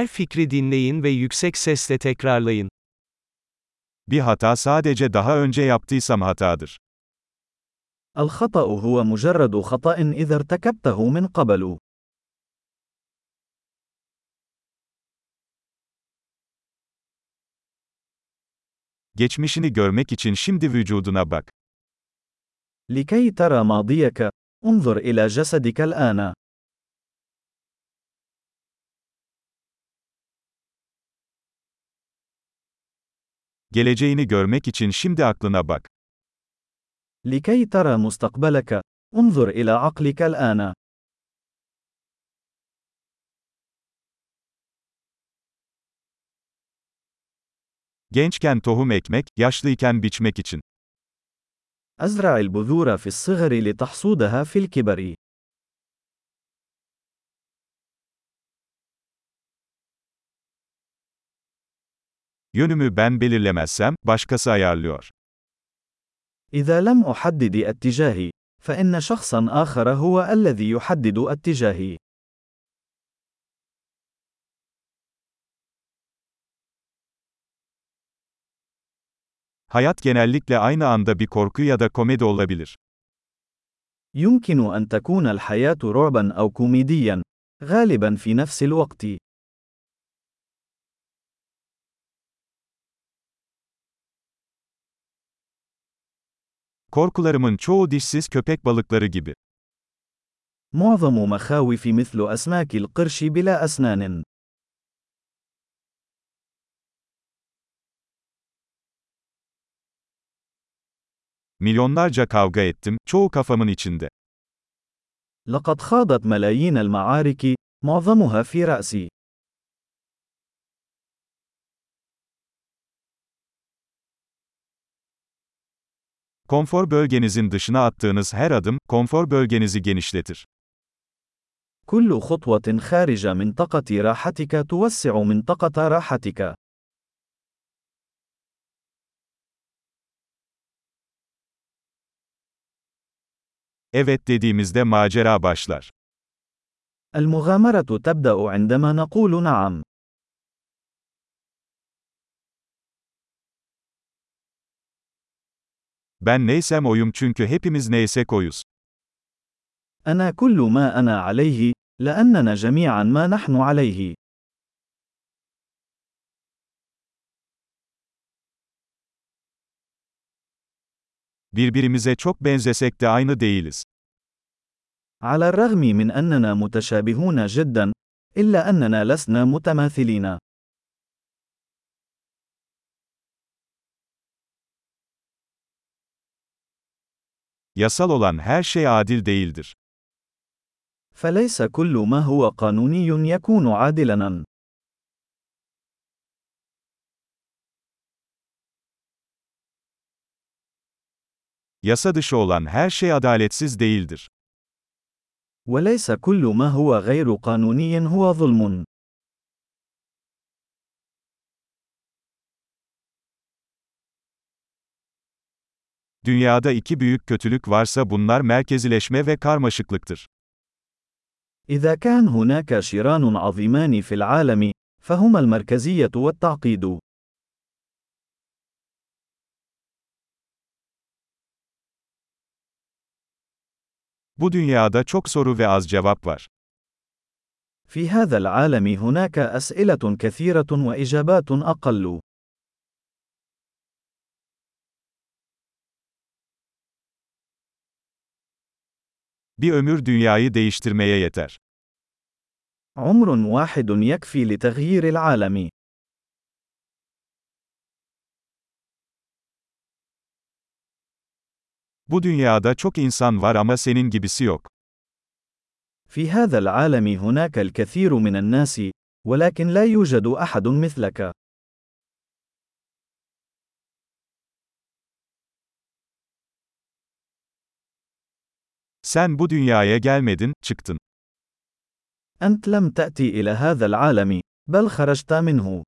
Her fikri dinleyin ve yüksek sesle tekrarlayın. Bir hata sadece daha önce yaptıysam hatadır. الخطأ هو مجرد خطأ إذا ارتكبته من قبل. Geçmişini görmek için şimdi vücuduna bak. لكي ترى ماضيك، انظر إلى جسدك الآن. Geleceğini görmek için şimdi aklına bak. لكي ترى مستقبلك، انظر إلى عقلك الآن. Gençken tohum ekmek, yaşlıyken biçmek için. أزرع البذور في الصغر لتحصودها في الكبر. Yönümü ben belirlemezsem, başkası ayarlıyor. إذا لم أحدد اتجاهي، فإن شخصا آخر هو الذي يحدد اتجاهي. Hayat genellikle aynı anda bir korku ya da komedi olabilir. يمكن أن تكون الحياة رعبا أو كوميديا، غالبا في نفس الوقت. Korkularımın çoğu dişsiz köpek balıkları gibi. معظم مخاوفي مثل أسماك القرش بلا أسنان. Milyonlarca kavga ettim, çoğu kafamın içinde. لقد خاضت ملايين المعارك، معظمها في رأسي. Konfor bölgenizin dışına attığınız her adım, konfor bölgenizi genişletir. كل خطوة خارج منطقة راحتك توسع منطقة راحتك. Evet dediğimizde macera başlar. المغامرة تبدأ عندما نقول نعم. Ben neysem oyum çünkü hepimiz neysek oyuz. أنا كل ما أنا عليه، لأننا جميعا ما نحن عليه. Birbirimize çok benzesek de aynı değiliz. على الرغم من أننا متشابهون جدا، إلا أننا لسنا متماثلين. Yasal olan her şey adil değildir. فليس كل ما هو قانوني يكون عادلاً. Yasa dışı olan her şey adaletsiz değildir. وليس كل ما هو غير قانوني هو ظلم. Dünyada iki büyük kötülük varsa bunlar merkezileşme ve karmaşıklıktır. إذا كان هناك شيران عظيمان في العالم، فهما المركزية والتعقيد. Bu dünyada çok soru ve az cevap var. في هذا العالم هناك أسئلة كثيرة وإجابات أقل. Bir ömür dünyayı değiştirmeye yeter. عمر واحد يكفي لتغيير العالم. Bu dünyada çok insan var ama senin gibisi yok. في هذا العالم هناك الكثير من الناس، ولكن لا يوجد أحد مثلك. Sen bu dünyaya gelmedin, çıktın. أنت لم تأتي إلى هذا العالم، بل خرجت منه.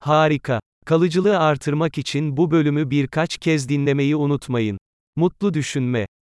Harika. Kalıcılığı artırmak için bu bölümü birkaç kez dinlemeyi unutmayın. Mutlu düşünme.